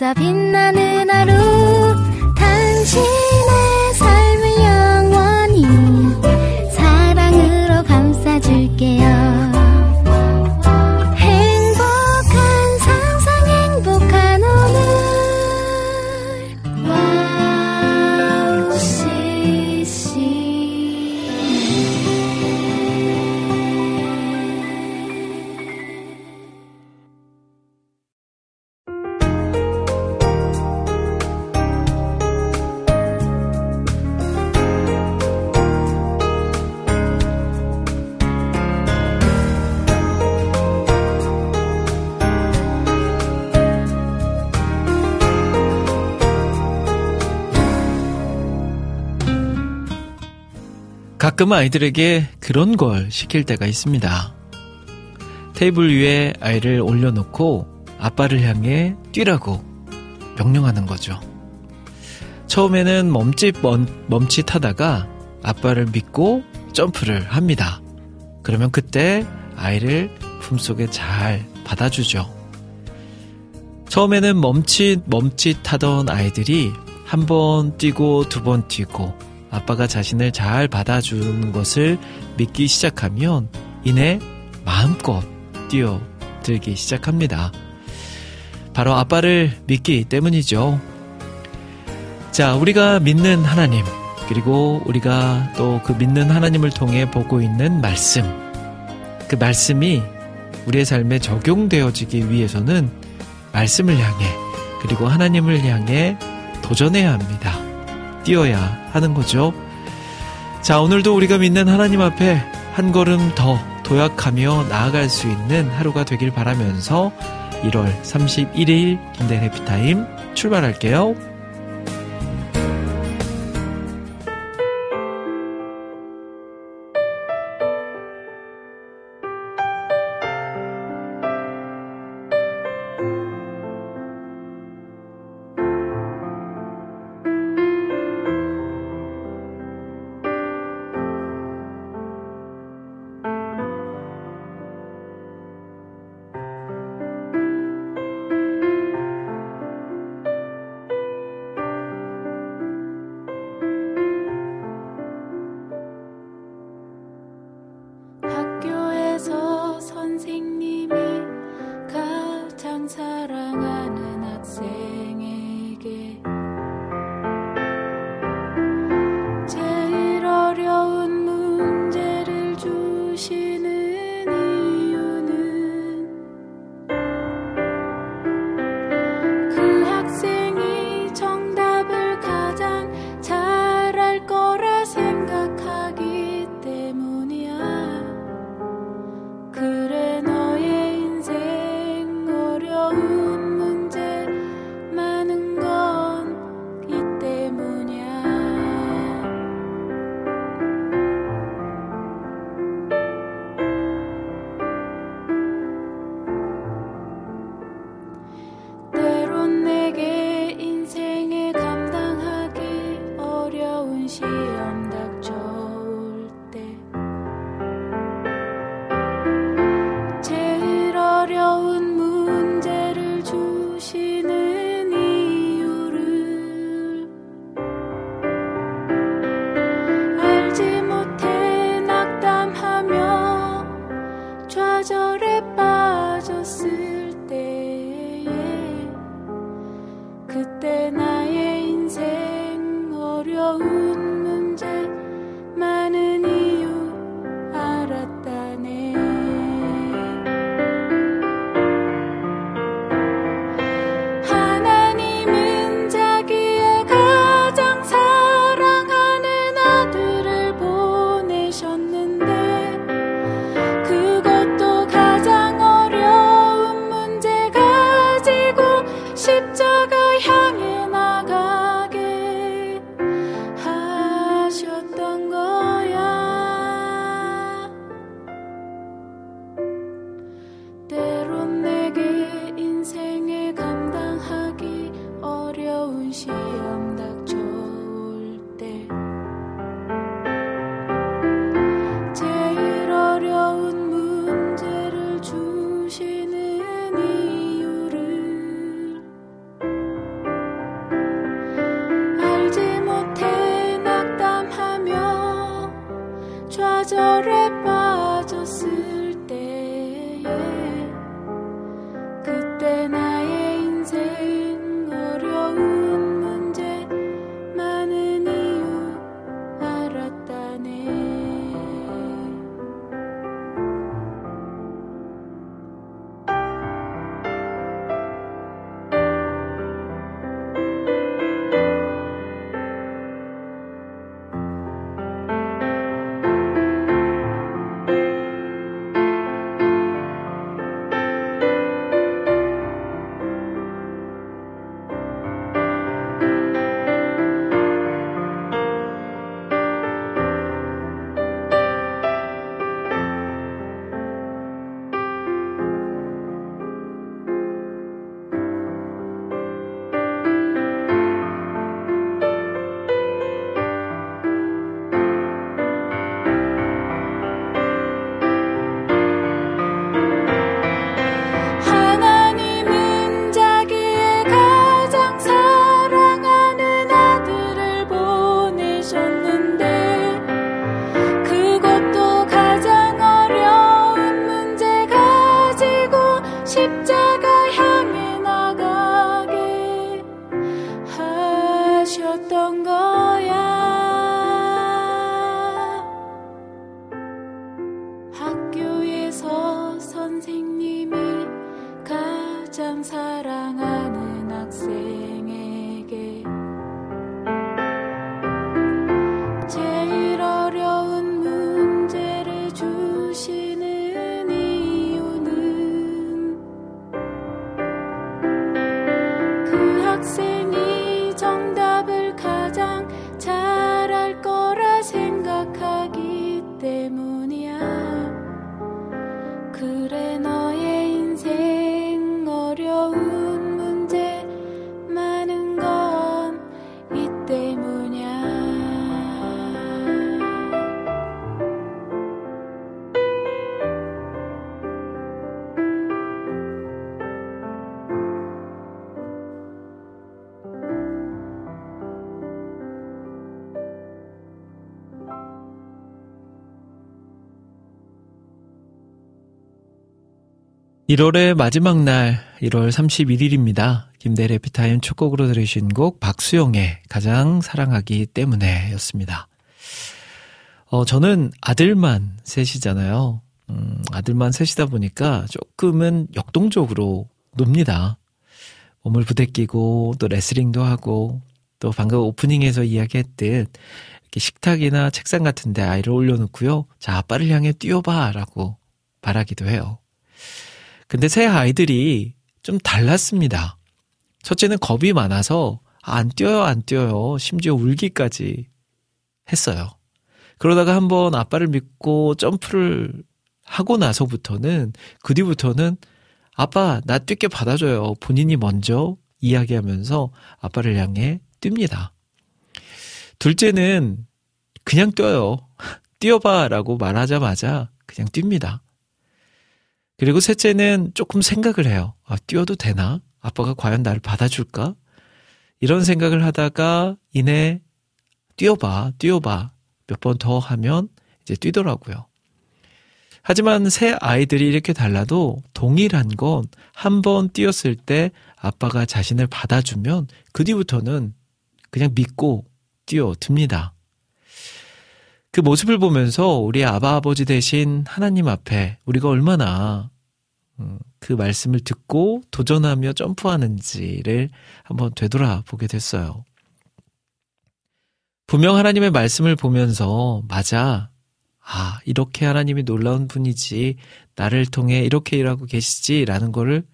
있어 빛나는 하루 당신 가끔 아이들에게 그런 걸 시킬 때가 있습니다. 테이블 위에 아이를 올려놓고 아빠를 향해 뛰라고 명령하는 거죠. 처음에는 멈칫 멈칫하다가 아빠를 믿고 점프를 합니다. 그러면 그때 아이를 품속에 잘 받아주죠. 처음에는 멈칫 멈칫하던 아이들이 한 번 뛰고 두 번 뛰고 아빠가 자신을 잘 받아주는 것을 믿기 시작하면 이내 마음껏 뛰어들기 시작합니다. 바로 아빠를 믿기 때문이죠. 자, 우리가 믿는 하나님, 그리고 우리가 또 그 믿는 하나님을 통해 보고 있는 말씀, 그 말씀이 우리의 삶에 적용되어지기 위해서는 말씀을 향해, 그리고 하나님을 향해 도전해야 합니다. 뛰어야 하는 거죠. 자, 오늘도 우리가 믿는 하나님 앞에 한 걸음 더 도약하며 나아갈 수 있는 하루가 되길 바라면서 1월 31일 김대 해피타임 출발할게요. 1월의 마지막 날, 1월 31일입니다. 김대래 피타임 첫 곡으로 들으신 곡 박수영의 가장 사랑하기 때문에 였습니다. 어, 저는 아들만 셋이잖아요. 음, 아들만 셋이다 보니까 조금은 역동적으로 놉니다. 몸을 부대끼고 또 레슬링도 하고 또 방금 오프닝에서 이야기했듯 이렇게 식탁이나 책상 같은 데 아이를 올려놓고요. 자, 아빠를 향해 뛰어봐 라고 말하기도 해요. 근데 새 아이들이 좀 달랐습니다. 첫째는 겁이 많아서 안 뛰어요, 안 뛰어요. 심지어 울기까지 했어요. 그러다가 한번 아빠를 믿고 점프를 하고 나서부터는 그 뒤부터는 아빠 나 뛰게 받아줘요. 본인이 먼저 이야기하면서 아빠를 향해 뜁니다. 둘째는 그냥 뛰어요. 뛰어봐라고 말하자마자 그냥 뜁니다. 그리고 셋째는 조금 생각을 해요. 아, 뛰어도 되나? 아빠가 과연 나를 받아줄까? 이런 생각을 하다가 이내 뛰어봐, 뛰어봐. 몇 번 더 하면 이제 뛰더라고요. 하지만 새 아이들이 이렇게 달라도 동일한 건 한 번 뛰었을 때 아빠가 자신을 받아주면 그 뒤부터는 그냥 믿고 뛰어듭니다. 그 모습을 보면서 우리 아바 아버지 대신 하나님 앞에 우리가 얼마나 음, 그 말씀을 듣고 도전하며 점프하는지를 한번 되돌아보게 됐어요. 분명 하나님의 말씀을 보면서 맞아. 아, 이렇게 하나님이 놀라운 분이지. 나를 통해 이렇게 일하고 계시지라는 거를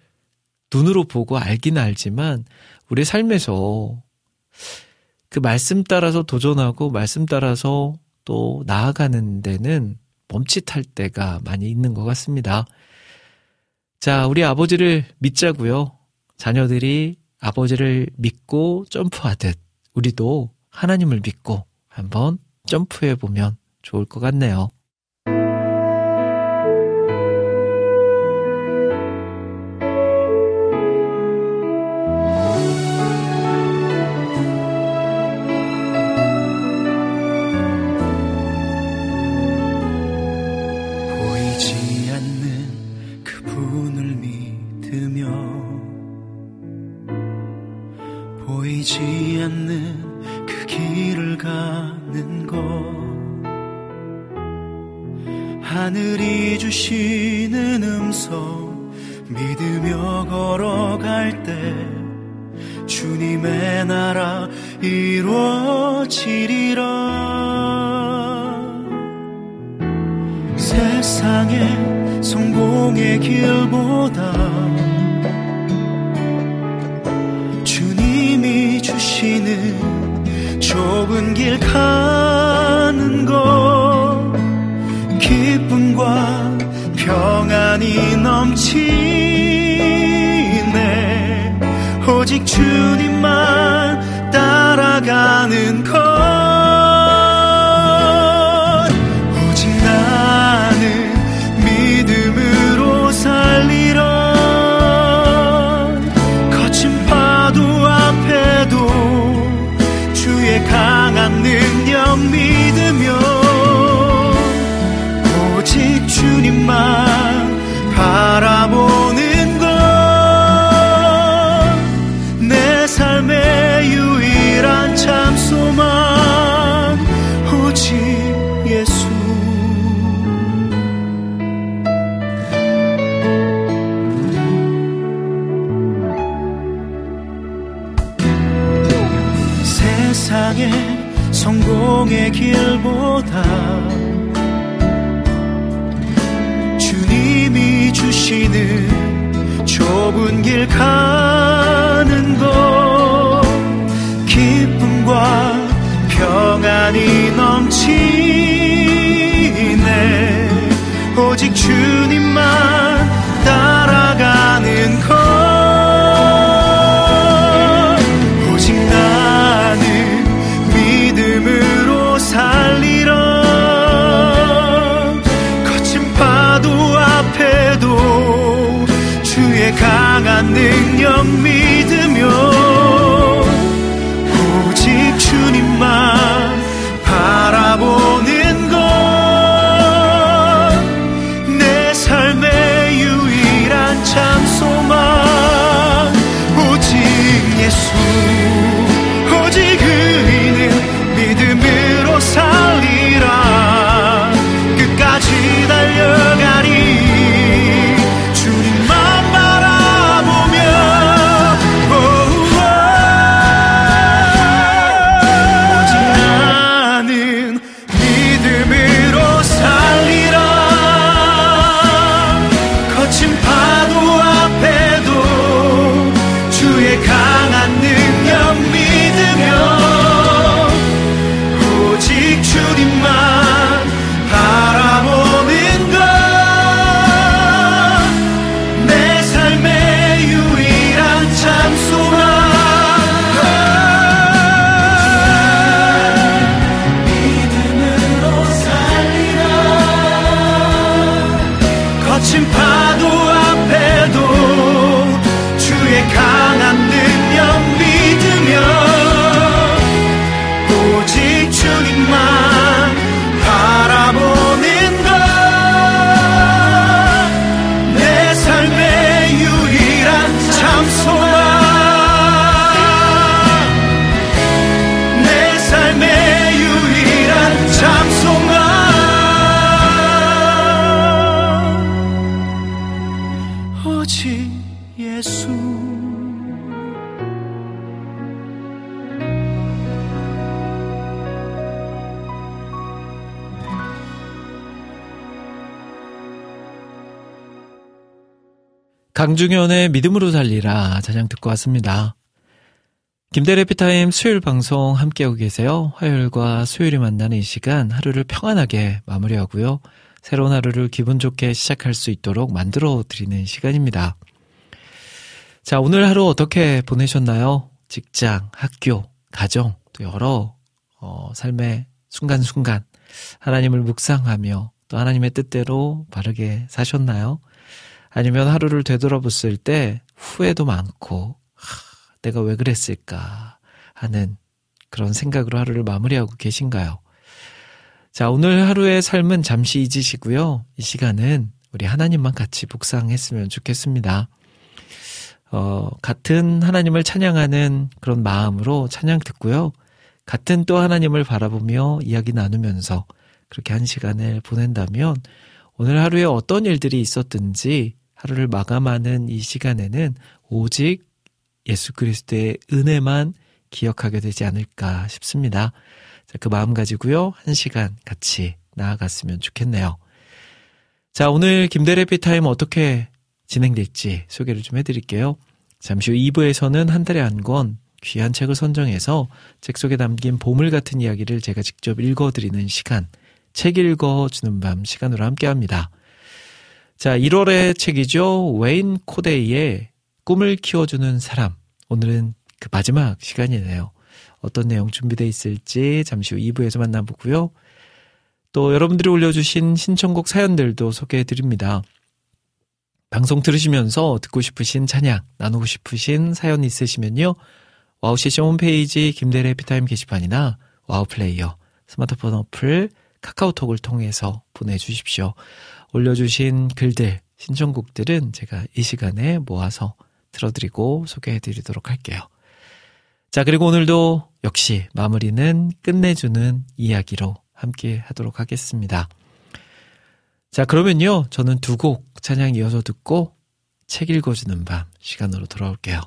눈으로 보고 알긴 알지만 우리 삶에서 그 말씀 따라서 도전하고 말씀 따라서 또 나아가는 데는 멈칫할 때가 많이 있는 것 같습니다. 자, 우리 아버지를 믿자고요. 자녀들이 아버지를 믿고 점프하듯 우리도 하나님을 믿고 한번 점프해 보면 좋을 것 같네요. 강중현의 믿음으로 살리라 자장 듣고 왔습니다. 김대래 피타임 수요일 방송 함께하고 계세요. 화요일과 수요일이 만나는 이 시간 하루를 평안하게 마무리하고요. 새로운 하루를 기분 좋게 시작할 수 있도록 만들어 드리는 시간입니다. 자, 오늘 하루 어떻게 보내셨나요? 직장, 학교, 가정, 또 여러 어, 삶의 순간순간 하나님을 묵상하며 또 하나님의 뜻대로 바르게 사셨나요? 아니면 하루를 되돌아봤을 때 후회도 많고 하, 내가 왜 그랬을까 하는 그런 생각으로 하루를 마무리하고 계신가요? 자, 오늘 하루의 삶은 잠시 잊으시고요. 이 시간은 우리 하나님만 같이 묵상했으면 좋겠습니다. 어, 같은 하나님을 찬양하는 그런 마음으로 찬양 듣고요. 같은 또 하나님을 바라보며 이야기 나누면서 그렇게 한 시간을 보낸다면 오늘 하루에 어떤 일들이 있었든지 하루를 마감하는 이 시간에는 오직 예수 그리스도의 은혜만 기억하게 되지 않을까 싶습니다. 자, 그 마음 가지고요. 한 시간 같이 나아갔으면 좋겠네요. 자, 오늘 김대래 피타임 어떻게 진행될지 소개를 좀 해드릴게요. 잠시 후 2부에서는 한 달에 한 권 귀한 책을 선정해서 책 속에 담긴 보물 같은 이야기를 제가 직접 읽어드리는 시간, 책 읽어주는 밤 시간으로 함께 합니다. 자, 1월의 책이죠. 웨인 코데이의 꿈을 키워주는 사람. 오늘은 그 마지막 시간이네요. 어떤 내용 준비되어 있을지 잠시 후 2부에서 만나보고요. 또 여러분들이 올려주신 신청곡 사연들도 소개해 드립니다. 방송 들으시면서 듣고 싶으신 찬양, 나누고 싶으신 사연 있으시면요. WOW CC 홈페이지 김대일의 해피타임 게시판이나 WOW 플레이어, 스마트폰 어플, 카카오톡을 통해서 보내주십시오. 올려주신 글들, 신청곡들은 제가 이 시간에 모아서 틀어드리고 소개해드리도록 할게요. 자, 그리고 오늘도 역시 마무리는 끝내주는 이야기로 함께 하도록 하겠습니다. 자, 그러면요. 저는 두 곡 찬양 이어서 듣고 책 읽어주는 밤 시간으로 돌아올게요.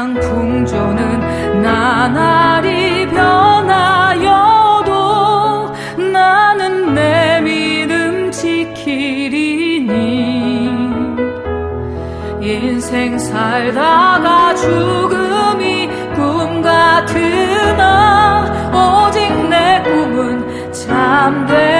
세상 풍조는 나날이 변하여도 나는 내 믿음 지키리니. 인생 살다가 죽음이 꿈 같으나 오직 내 꿈은 참된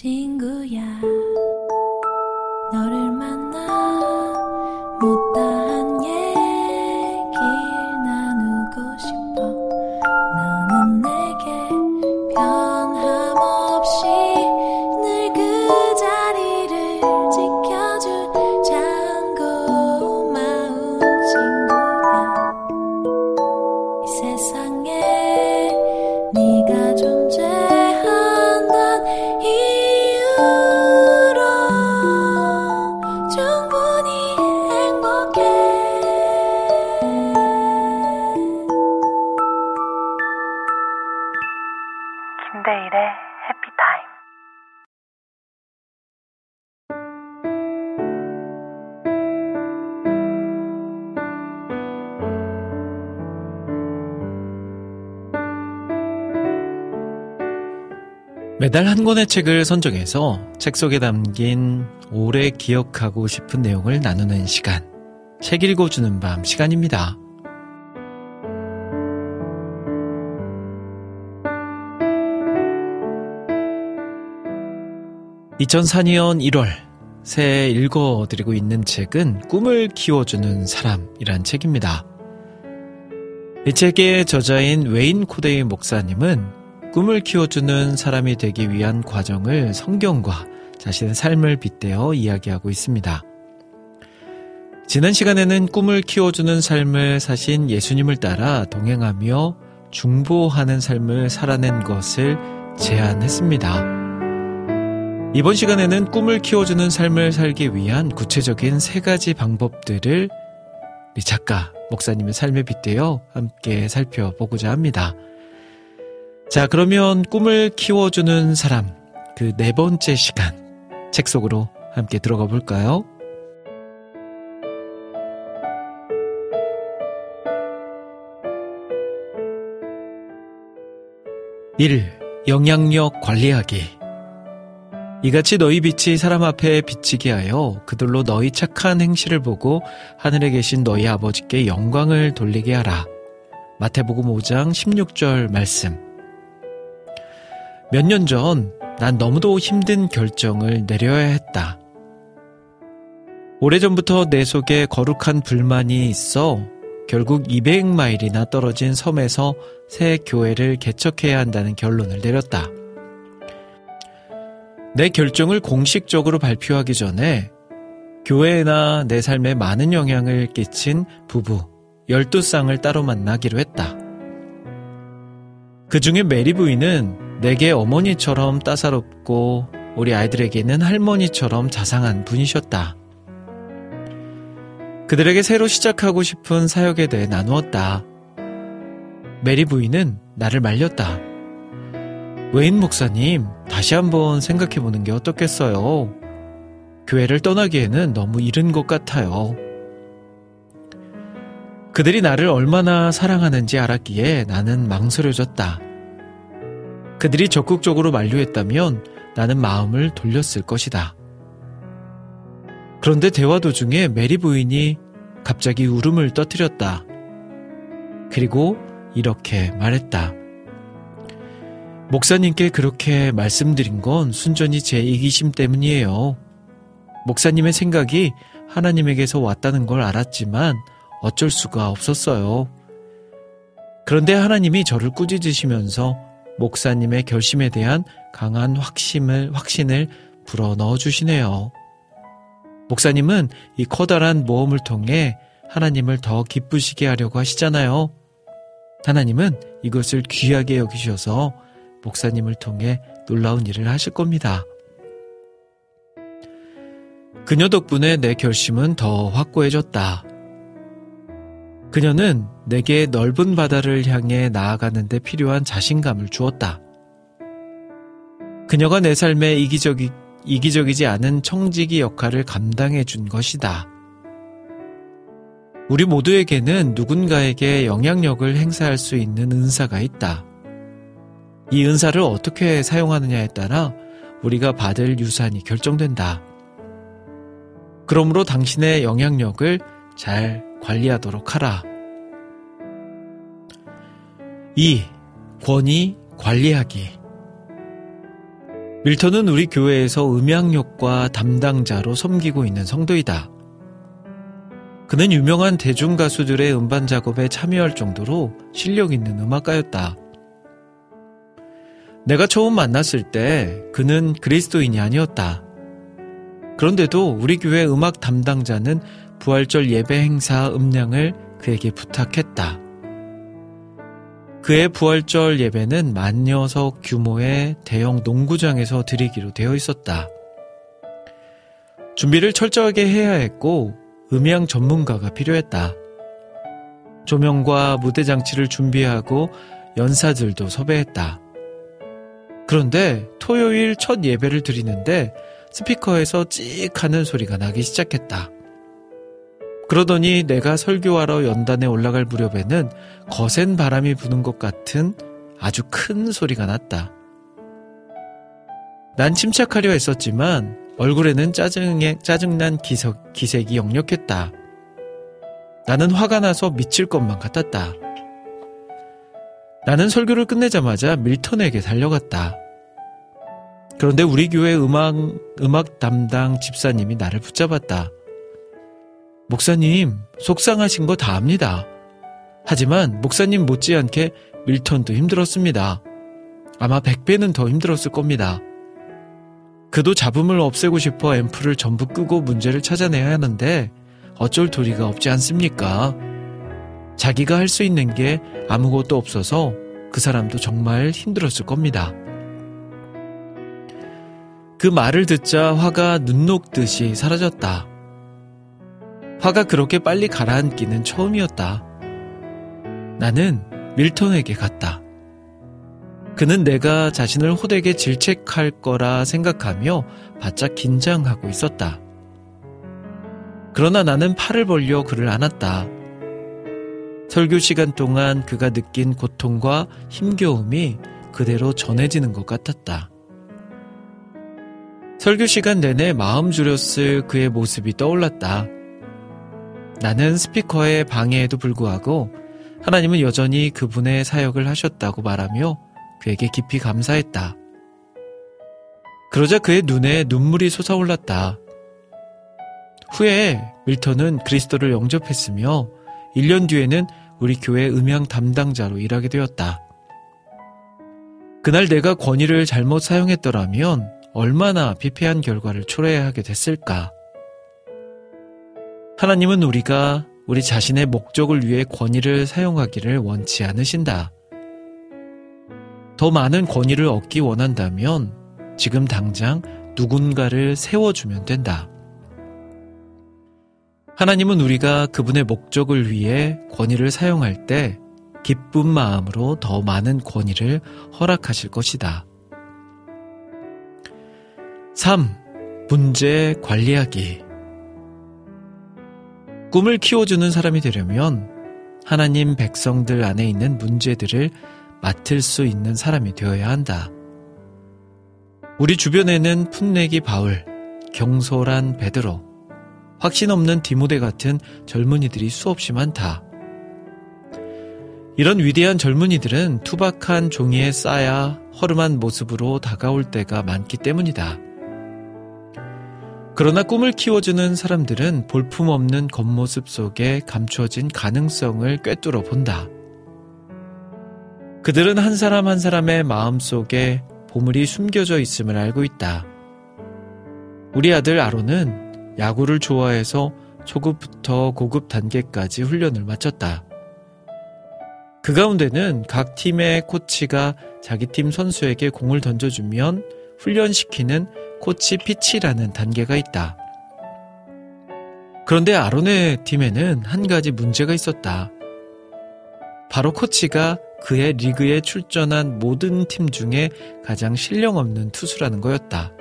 친구야, 너를 매달 한 권의 책을 선정해서 책 속에 담긴 오래 기억하고 싶은 내용을 나누는 시간. 책 읽어주는 밤 시간입니다. 2004년 1월 새해 읽어드리고 있는 책은 꿈을 키워주는 사람이란 책입니다. 이 책의 저자인 웨인 코데이 목사님은 꿈을 키워주는 사람이 되기 위한 과정을 성경과 자신의 삶을 빗대어 이야기하고 있습니다. 지난 시간에는 꿈을 키워주는 삶을 사신 예수님을 따라 동행하며 중보하는 삶을 살아낸 것을 제안했습니다. 이번 시간에는 꿈을 키워주는 삶을 살기 위한 구체적인 세 가지 방법들을 우리 작가, 목사님의 삶에 빗대어 함께 살펴보고자 합니다. 자, 그러면 꿈을 키워주는 사람, 그 네 번째 시간, 책 속으로 함께 들어가 볼까요? 1. 영향력 관리하기. 이같이 너희 빛이 사람 앞에 비치게 하여 그들로 너희 착한 행실을 보고 하늘에 계신 너희 아버지께 영광을 돌리게 하라. 마태복음 5장 16절 말씀. 몇 년 전, 난 너무도 힘든 결정을 내려야 했다. 오래전부터 내 속에 거룩한 불만이 있어 결국 200마일이나 떨어진 섬에서 새 교회를 개척해야 한다는 결론을 내렸다. 내 결정을 공식적으로 발표하기 전에 교회나 내 삶에 많은 영향을 끼친 부부 12쌍을 따로 만나기로 했다. 그 중에 메리 부인은 내게 어머니처럼 따사롭고 우리 아이들에게는 할머니처럼 자상한 분이셨다. 그들에게 새로 시작하고 싶은 사역에 대해 나누었다. 메리 부인은 나를 말렸다. 웨인 목사님, 다시 한번 생각해 보는 게 어떻겠어요? 교회를 떠나기에는 너무 이른 것 같아요. 그들이 나를 얼마나 사랑하는지 알았기에 나는 망설여졌다. 그들이 적극적으로 만류했다면 나는 마음을 돌렸을 것이다. 그런데 대화 도중에 메리 부인이 갑자기 울음을 떠뜨렸다. 그리고 이렇게 말했다. 목사님께 그렇게 말씀드린 건 순전히 제 이기심 때문이에요. 목사님의 생각이 하나님에게서 왔다는 걸 알았지만 어쩔 수가 없었어요. 그런데 하나님이 저를 꾸짖으시면서 목사님의 결심에 대한 강한 확심을, 확신을 불어 넣어 주시네요. 목사님은 이 커다란 모험을 통해 하나님을 더 기쁘시게 하려고 하시잖아요. 하나님은 이것을 귀하게 여기셔서 목사님을 통해 놀라운 일을 하실 겁니다. 그녀 덕분에 내 결심은 더 확고해졌다. 그녀는 내게 넓은 바다를 향해 나아가는데 필요한 자신감을 주었다. 그녀가 내 삶에 이기적이, 이기적이지 않은 청지기 역할을 감당해 준 것이다. 우리 모두에게는 누군가에게 영향력을 행사할 수 있는 은사가 있다. 이 은사를 어떻게 사용하느냐에 따라 우리가 받을 유산이 결정된다. 그러므로 당신의 영향력을 잘 관리하도록 하라. 2. 권위 관리하기. 밀턴은 우리 교회에서 음향력과 담당자로 섬기고 있는 성도이다. 그는 유명한 대중 가수들의 음반 작업에 참여할 정도로 실력 있는 음악가였다. 내가 처음 만났을 때 그는 그리스도인이 아니었다. 그런데도 우리 교회 음악 담당자는 부활절 예배 행사 음량을 그에게 부탁했다. 그의 부활절 예배는 만여석 규모의 대형 농구장에서 드리기로 되어 있었다. 준비를 철저하게 해야 했고 음향 전문가가 필요했다. 조명과 무대 장치를 준비하고 연사들도 섭외했다. 그런데 토요일 첫 예배를 드리는데 스피커에서 찍 하는 소리가 나기 시작했다. 그러더니 내가 설교하러 연단에 올라갈 무렵에는 거센 바람이 부는 것 같은 아주 큰 소리가 났다. 난 침착하려 했었지만 얼굴에는 짜증에, 짜증난 기석, 기색이 역력했다. 나는 화가 나서 미칠 것만 같았다. 나는 설교를 끝내자마자 밀턴에게 달려갔다. 그런데 우리 교회 음악, 음악 담당 집사님이 나를 붙잡았다. 목사님, 속상하신 거 다 압니다. 하지만 목사님 못지않게 밀턴도 힘들었습니다. 아마 100배는 더 힘들었을 겁니다. 그도 잡음을 없애고 싶어 앰프를 전부 끄고 문제를 찾아내야 하는데 어쩔 도리가 없지 않습니까? 자기가 할 수 있는 게 아무것도 없어서 그 사람도 정말 힘들었을 겁니다. 그 말을 듣자 화가 눈 녹듯이 사라졌다. 화가 그렇게 빨리 가라앉기는 처음이었다. 나는 밀턴에게 갔다. 그는 내가 자신을 호되게 질책할 거라 생각하며 바짝 긴장하고 있었다. 그러나 나는 팔을 벌려 그를 안았다. 설교 시간 동안 그가 느낀 고통과 힘겨움이 그대로 전해지는 것 같았다. 설교 시간 내내 마음 졸였을 그의 모습이 떠올랐다. 나는 스피커의 방해에도 불구하고 하나님은 여전히 그분의 사역을 하셨다고 말하며 그에게 깊이 감사했다. 그러자 그의 눈에 눈물이 솟아올랐다. 후에 밀턴은 그리스도를 영접했으며 1년 뒤에는 우리 교회 음향 담당자로 일하게 되었다. 그날 내가 권위를 잘못 사용했더라면 얼마나 피폐한 결과를 초래해야 하게 됐을까? 하나님은 우리가 우리 자신의 목적을 위해 권위를 사용하기를 원치 않으신다. 더 많은 권위를 얻기 원한다면 지금 당장 누군가를 세워주면 된다. 하나님은 우리가 그분의 목적을 위해 권위를 사용할 때 기쁜 마음으로 더 많은 권위를 허락하실 것이다. 3. 문제 관리하기. 꿈을 키워주는 사람이 되려면 하나님 백성들 안에 있는 문제들을 맡을 수 있는 사람이 되어야 한다. 우리 주변에는 풋내기 바울, 경솔한 베드로, 확신 없는 디모데 같은 젊은이들이 수없이 많다. 이런 위대한 젊은이들은 투박한 종이에 쌓야 허름한 모습으로 다가올 때가 많기 때문이다. 그러나 꿈을 키워주는 사람들은 볼품없는 겉모습 속에 감추어진 가능성을 꿰뚫어 본다. 그들은 한 사람 한 사람의 마음 속에 보물이 숨겨져 있음을 알고 있다. 우리 아들 아론은 야구를 좋아해서 초급부터 고급 단계까지 훈련을 마쳤다. 그 가운데는 각 팀의 코치가 자기 팀 선수에게 공을 던져주면 훈련시키는 코치 피치라는 단계가 있다. 그런데 아론의 팀에는 한 가지 문제가 있었다. 바로 코치가 그의 리그에 출전한 모든 팀 중에 가장 실력 없는 투수라는 거였다.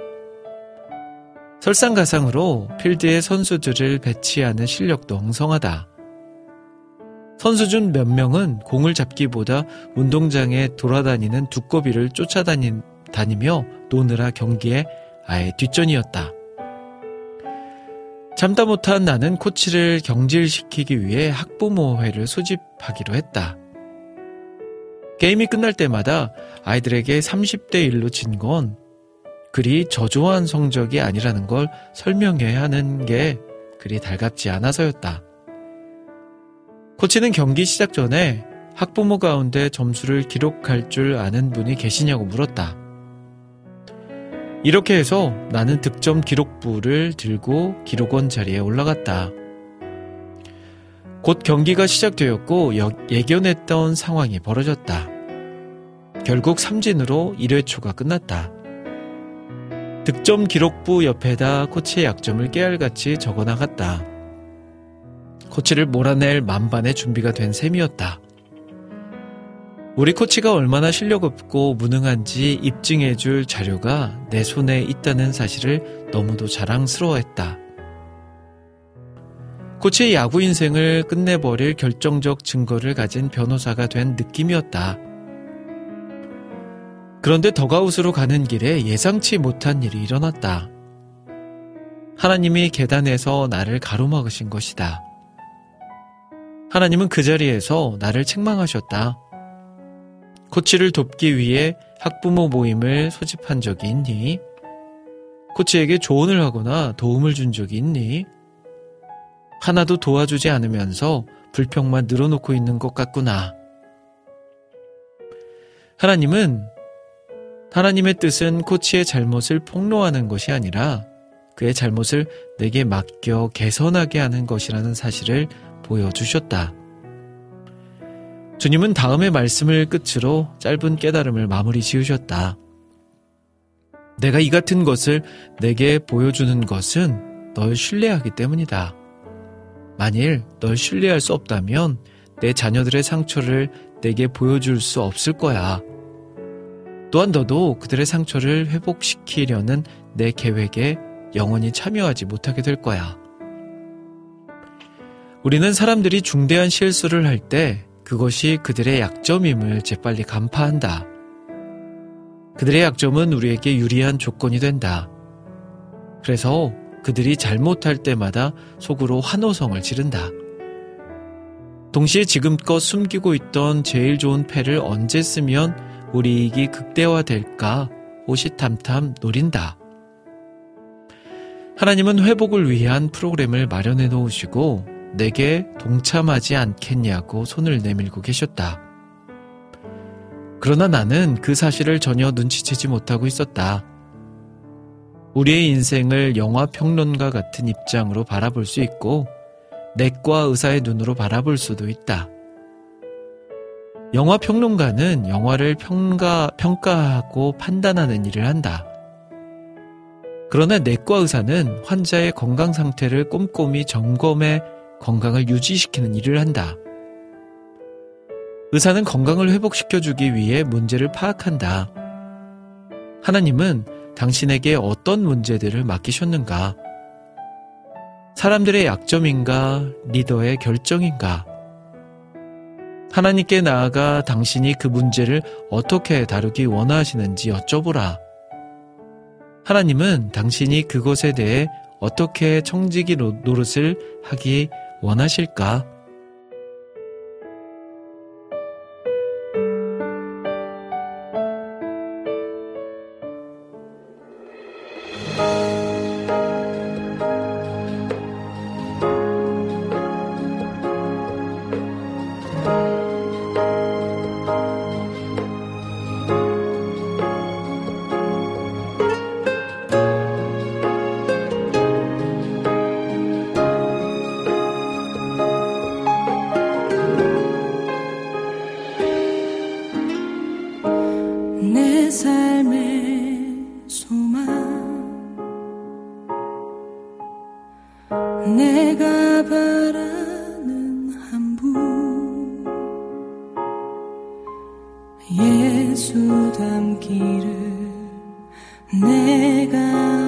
설상가상으로 필드에 선수들을 배치하는 실력도 엉성하다. 선수 중 몇 명은 공을 잡기보다 운동장에 돌아다니는 두꺼비를 쫓아다니며 노느라 경기에 아예 뒷전이었다. 참다 못한 나는 코치를 경질시키기 위해 학부모회를 소집하기로 했다. 게임이 끝날 때마다 아이들에게 30대 1로 진 건 그리 저조한 성적이 아니라는 걸 설명해야 하는 게 그리 달갑지 않아서였다. 코치는 경기 시작 전에 학부모 가운데 점수를 기록할 줄 아는 분이 계시냐고 물었다. 이렇게 해서 나는 득점 기록부를 들고 기록원 자리에 올라갔다. 곧 경기가 시작되었고 예견했던 상황이 벌어졌다. 결국 삼진으로 1회 초가 끝났다. 득점 기록부 옆에다 코치의 약점을 깨알같이 적어 나갔다. 코치를 몰아낼 만반의 준비가 된 셈이었다. 우리 코치가 얼마나 실력 없고 무능한지 입증해 줄 자료가 내 손에 있다는 사실을 너무도 자랑스러워했다. 코치의 야구 인생을 끝내버릴 결정적 증거를 가진 변호사가 된 느낌이었다. 그런데 더가웃으로 가는 길에 예상치 못한 일이 일어났다. 하나님이 계단에서 나를 가로막으신 것이다. 하나님은 그 자리에서 나를 책망하셨다. 코치를 돕기 위해 학부모 모임을 소집한 적이 있니? 코치에게 조언을 하거나 도움을 준 적이 있니? 하나도 도와주지 않으면서 불평만 늘어놓고 있는 것 같구나. 하나님은 하나님의 뜻은 코치의 잘못을 폭로하는 것이 아니라 그의 잘못을 내게 맡겨 개선하게 하는 것이라는 사실을 보여주셨다. 주님은 다음의 말씀을 끝으로 짧은 깨달음을 마무리 지으셨다. 내가 이 같은 것을 내게 보여주는 것은 널 신뢰하기 때문이다. 만일 널 신뢰할 수 없다면 내 자녀들의 상처를 내게 보여줄 수 없을 거야. 또한 너도 그들의 상처를 회복시키려는 내 계획에 영원히 참여하지 못하게 될 거야. 우리는 사람들이 중대한 실수를 할 때 그것이 그들의 약점임을 재빨리 간파한다. 그들의 약점은 우리에게 유리한 조건이 된다. 그래서 그들이 잘못할 때마다 속으로 환호성을 지른다. 동시에 지금껏 숨기고 있던 제일 좋은 패를 언제 쓰면 우리 이익이 극대화될까 호시탐탐 노린다. 하나님은 회복을 위한 프로그램을 마련해 놓으시고 내게 동참하지 않겠냐고 손을 내밀고 계셨다. 그러나 나는 그 사실을 전혀 눈치채지 못하고 있었다. 우리의 인생을 영화 평론가 같은 입장으로 바라볼 수 있고, 내과 의사의 눈으로 바라볼 수도 있다. 영화 평론가는 영화를 평가, 평가하고 판단하는 일을 한다. 그러나 내과 의사는 환자의 건강 상태를 꼼꼼히 점검해 건강을 유지시키는 일을 한다. 의사는 건강을 회복시켜주기 위해 문제를 파악한다. 하나님은 당신에게 어떤 문제들을 맡기셨는가? 사람들의 약점인가? 리더의 결정인가? 하나님께 나아가 당신이 그 문제를 어떻게 다루기 원하시는지 여쭤보라. 하나님은 당신이 그것에 대해 어떻게 청지기 노릇을 하기 원하실까? 예수 담기를 내가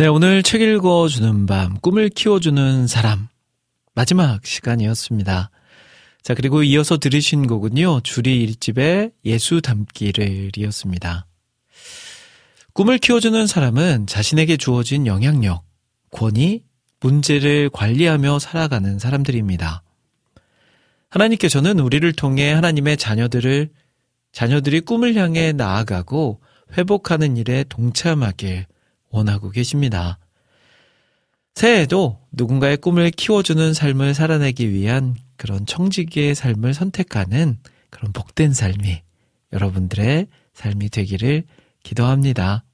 네, 오늘 책 읽어주는 밤, 꿈을 키워주는 사람. 마지막 시간이었습니다. 자, 그리고 이어서 들으신 곡은요, 주리 일집의 예수 담기를 이었습니다. 꿈을 키워주는 사람은 자신에게 주어진 영향력, 권위, 문제를 관리하며 살아가는 사람들입니다. 하나님께서는 우리를 통해 하나님의 자녀들을, 자녀들이 꿈을 향해 나아가고 회복하는 일에 동참하길 원하고 계십니다. 새해에도 누군가의 꿈을 키워주는 삶을 살아내기 위한 그런 청지기의 삶을 선택하는 그런 복된 삶이 여러분들의 삶이 되기를 기도합니다.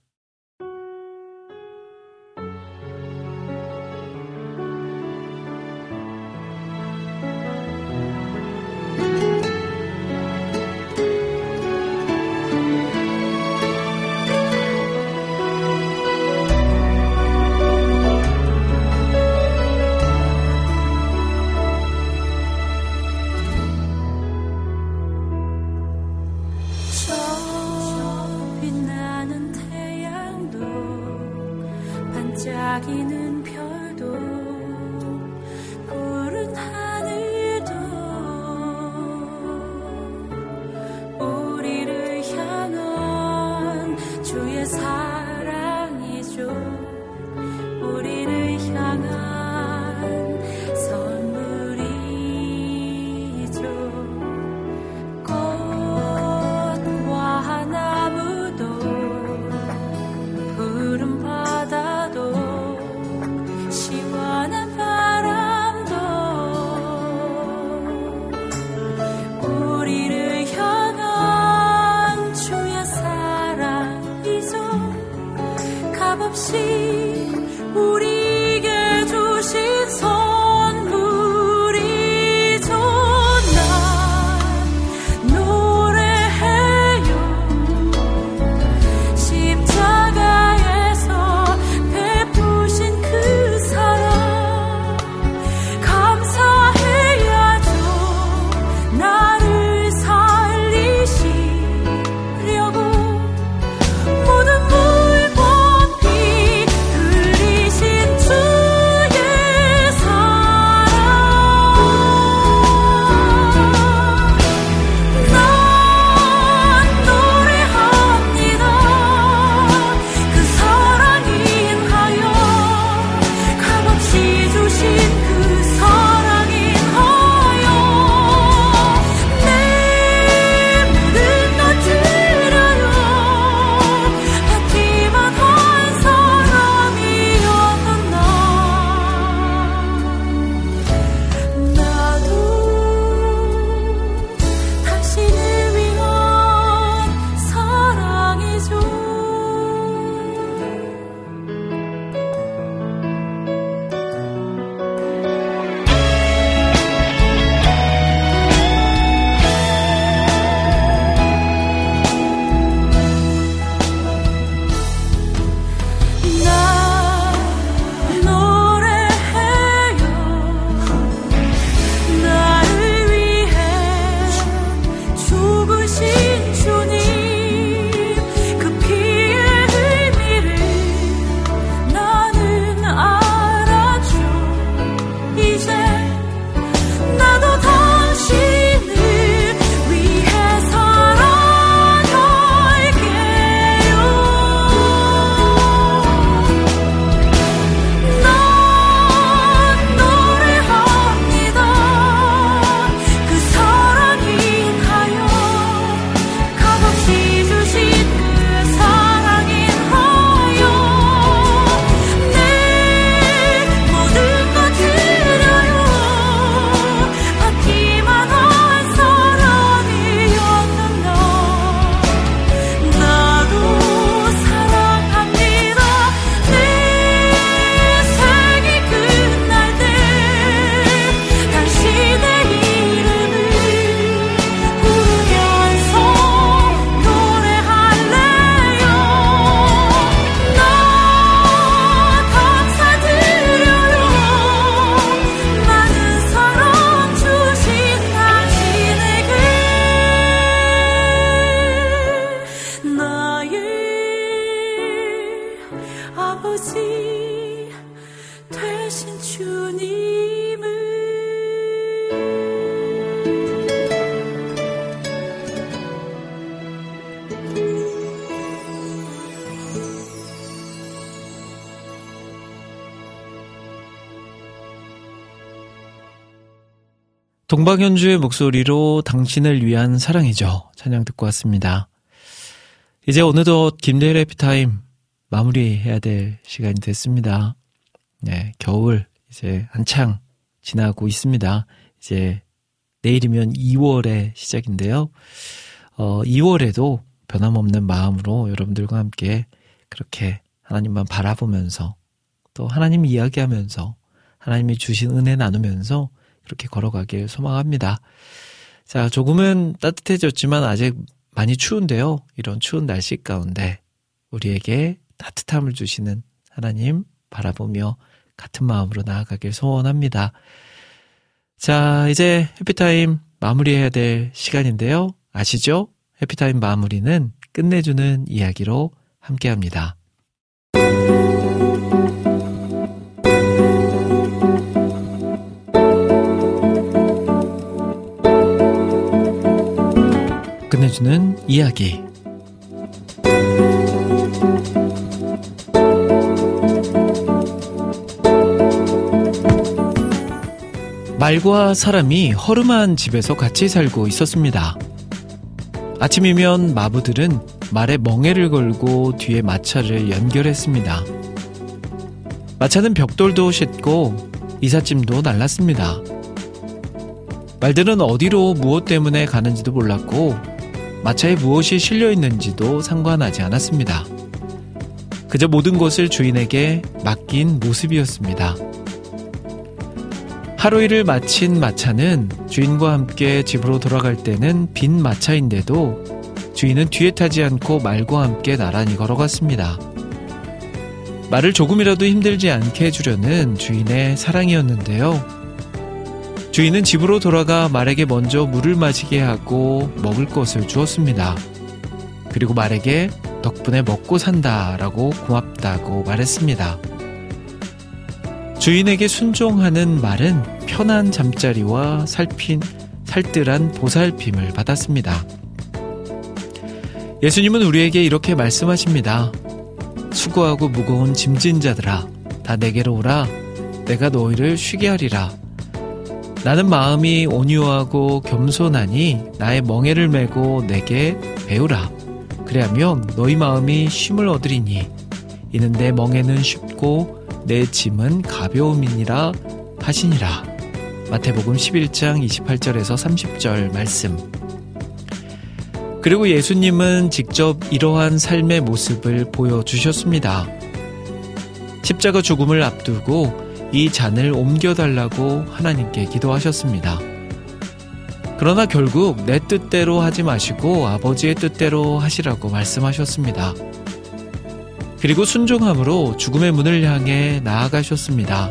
동방현주의 목소리로 당신을 위한 사랑이죠. 찬양 듣고 왔습니다. 이제 어느덧 김대일 해피타임 마무리해야 될 시간이 됐습니다. 네, 겨울 이제 한창 지나고 있습니다. 이제 내일이면 2월의 시작인데요. 어, 2월에도 변함없는 마음으로 여러분들과 함께 그렇게 하나님만 바라보면서 또 하나님 이야기하면서 하나님이 주신 은혜 나누면서 그렇게 걸어가길 소망합니다. 자, 조금은 따뜻해졌지만 아직 많이 추운데요. 이런 추운 날씨 가운데 우리에게 따뜻함을 주시는 하나님 바라보며 같은 마음으로 나아가길 소원합니다. 자, 이제 해피타임 마무리해야 될 시간인데요. 아시죠? 해피타임 마무리는 끝내주는 이야기로 함께 합니다. 끝내주는 이야기. 말과 사람이 허름한 집에서 같이 살고 있었습니다. 아침이면 마부들은 말에 멍에를 걸고 뒤에 마차를 연결했습니다. 마차는 벽돌도 싣고 이삿짐도 날랐습니다. 말들은 어디로 무엇 때문에 가는지도 몰랐고 마차에 무엇이 실려 있는지도 상관하지 않았습니다. 그저 모든 것을 주인에게 맡긴 모습이었습니다. 하루 일을 마친 마차는 주인과 함께 집으로 돌아갈 때는 빈 마차인데도 주인은 뒤에 타지 않고 말과 함께 나란히 걸어갔습니다. 말을 조금이라도 힘들지 않게 해주려는 주인의 사랑이었는데요. 주인은 집으로 돌아가 말에게 먼저 물을 마시게 하고 먹을 것을 주었습니다. 그리고 말에게 덕분에 먹고 산다라고 고맙다고 말했습니다. 주인에게 순종하는 말은 편한 잠자리와 살핀, 살뜰한 보살핌을 받았습니다. 예수님은 우리에게 이렇게 말씀하십니다. 수고하고 무거운 짐진 자들아, 다 내게로 오라. 내가 너희를 쉬게 하리라. 나는 마음이 온유하고 겸손하니 나의 멍에를 메고 내게 배우라. 그래야면 너희 마음이 쉼을 얻으리니 이는 내 멍에는 쉽고 내 짐은 가벼움이니라 하시니라. 마태복음 11장 28절에서 30절 말씀. 그리고 예수님은 직접 이러한 삶의 모습을 보여주셨습니다. 십자가 죽음을 앞두고 이 잔을 옮겨달라고 하나님께 기도하셨습니다. 그러나 결국 내 뜻대로 하지 마시고 아버지의 뜻대로 하시라고 말씀하셨습니다. 그리고 순종함으로 죽음의 문을 향해 나아가셨습니다.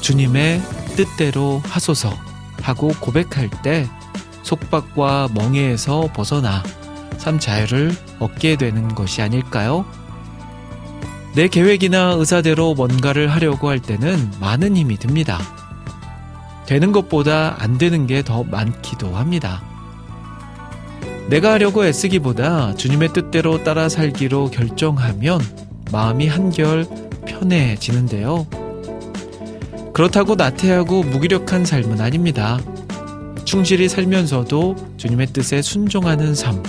주님의 뜻대로 하소서 하고 고백할 때 속박과 멍해에서 벗어나 삶 자유를 얻게 되는 것이 아닐까요? 내 계획이나 의사대로 뭔가를 하려고 할 때는 많은 힘이 듭니다. 되는 것보다 안 되는 게 더 많기도 합니다. 내가 하려고 애쓰기보다 주님의 뜻대로 따라 살기로 결정하면 마음이 한결 편해지는데요. 그렇다고 나태하고 무기력한 삶은 아닙니다. 충실히 살면서도 주님의 뜻에 순종하는 삶.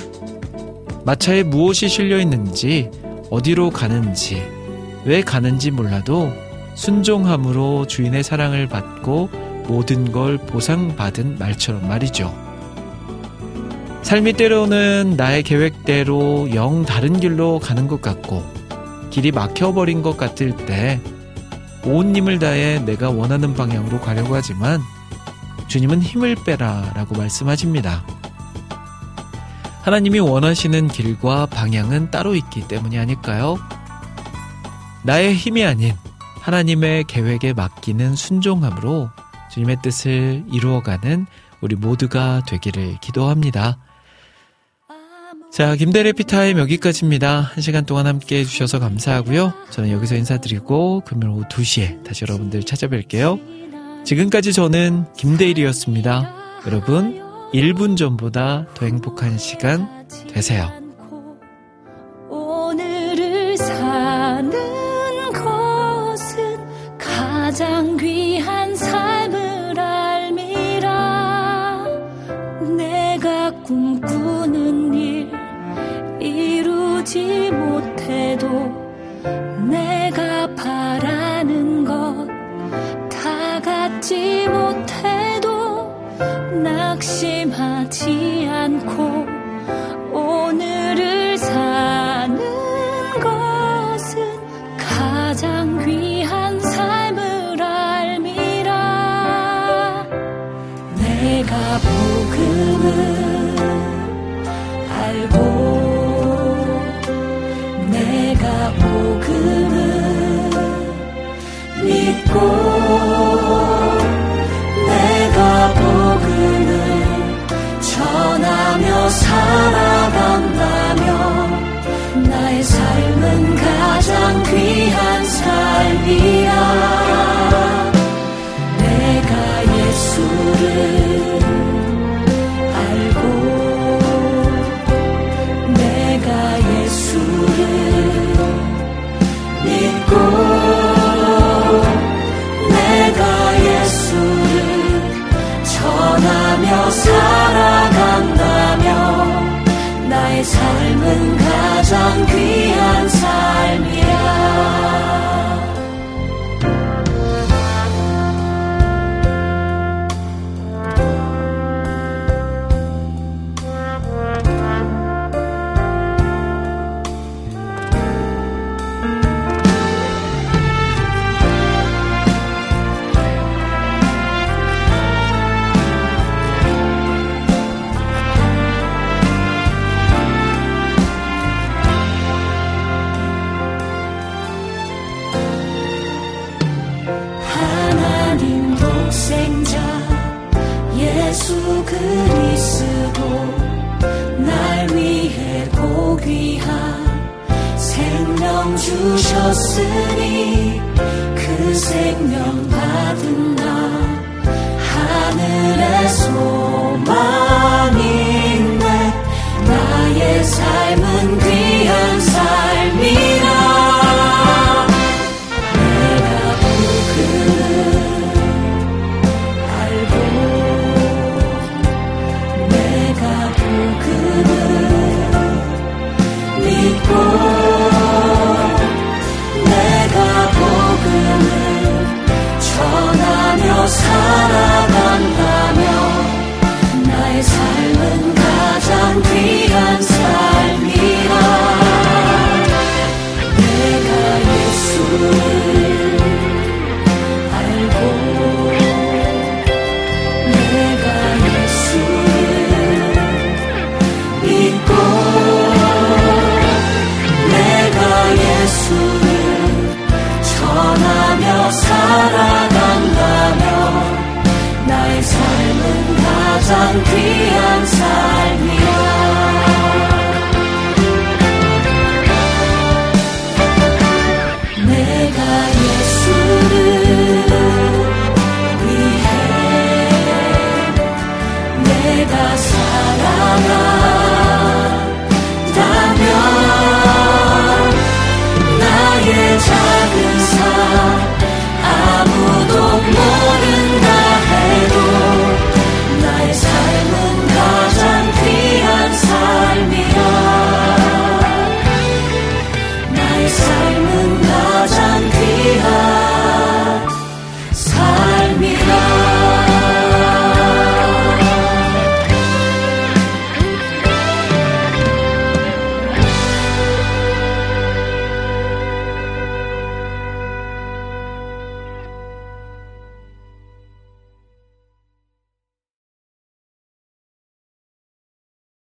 마차에 무엇이 실려 있는지, 어디로 가는지, 왜 가는지 몰라도 순종함으로 주인의 사랑을 받고 모든 걸 보상받은 말처럼 말이죠. 삶이 때로는 나의 계획대로 영 다른 길로 가는 것 같고 길이 막혀버린 것 같을 때 온 힘을 다해 내가 원하는 방향으로 가려고 하지만 주님은 힘을 빼라 라고 말씀하십니다. 하나님이 원하시는 길과 방향은 따로 있기 때문이 아닐까요? 나의 힘이 아닌 하나님의 계획에 맡기는 순종함으로 주님의 뜻을 이루어가는 우리 모두가 되기를 기도합니다. 자, 김대래 피타임 여기까지입니다. 한 시간 동안 함께 해주셔서 감사하고요. 저는 여기서 인사드리고 금요일 오후 2시에 다시 여러분들 찾아뵐게요. 지금까지 저는 김대일이었습니다. 여러분, 1분 전보다 더 행복한 시간 되세요. 오늘을 사는 것은 가장 귀 낙심하지 않고 오늘을 사는 것은 가장 귀한 삶을 알미라. 내가 복음을 알고 내가 복음을 믿고 살아간다면 나의 삶은 가장 귀한 삶이야. 내가 예수를 알고 내가 예수를 믿고 내가 예수를 전하며 나의 삶은 가장 귀한 삶이야 주셨으니 그 생명 받은 나 하늘의 소망이네 나의 삶은 귀한 삶이라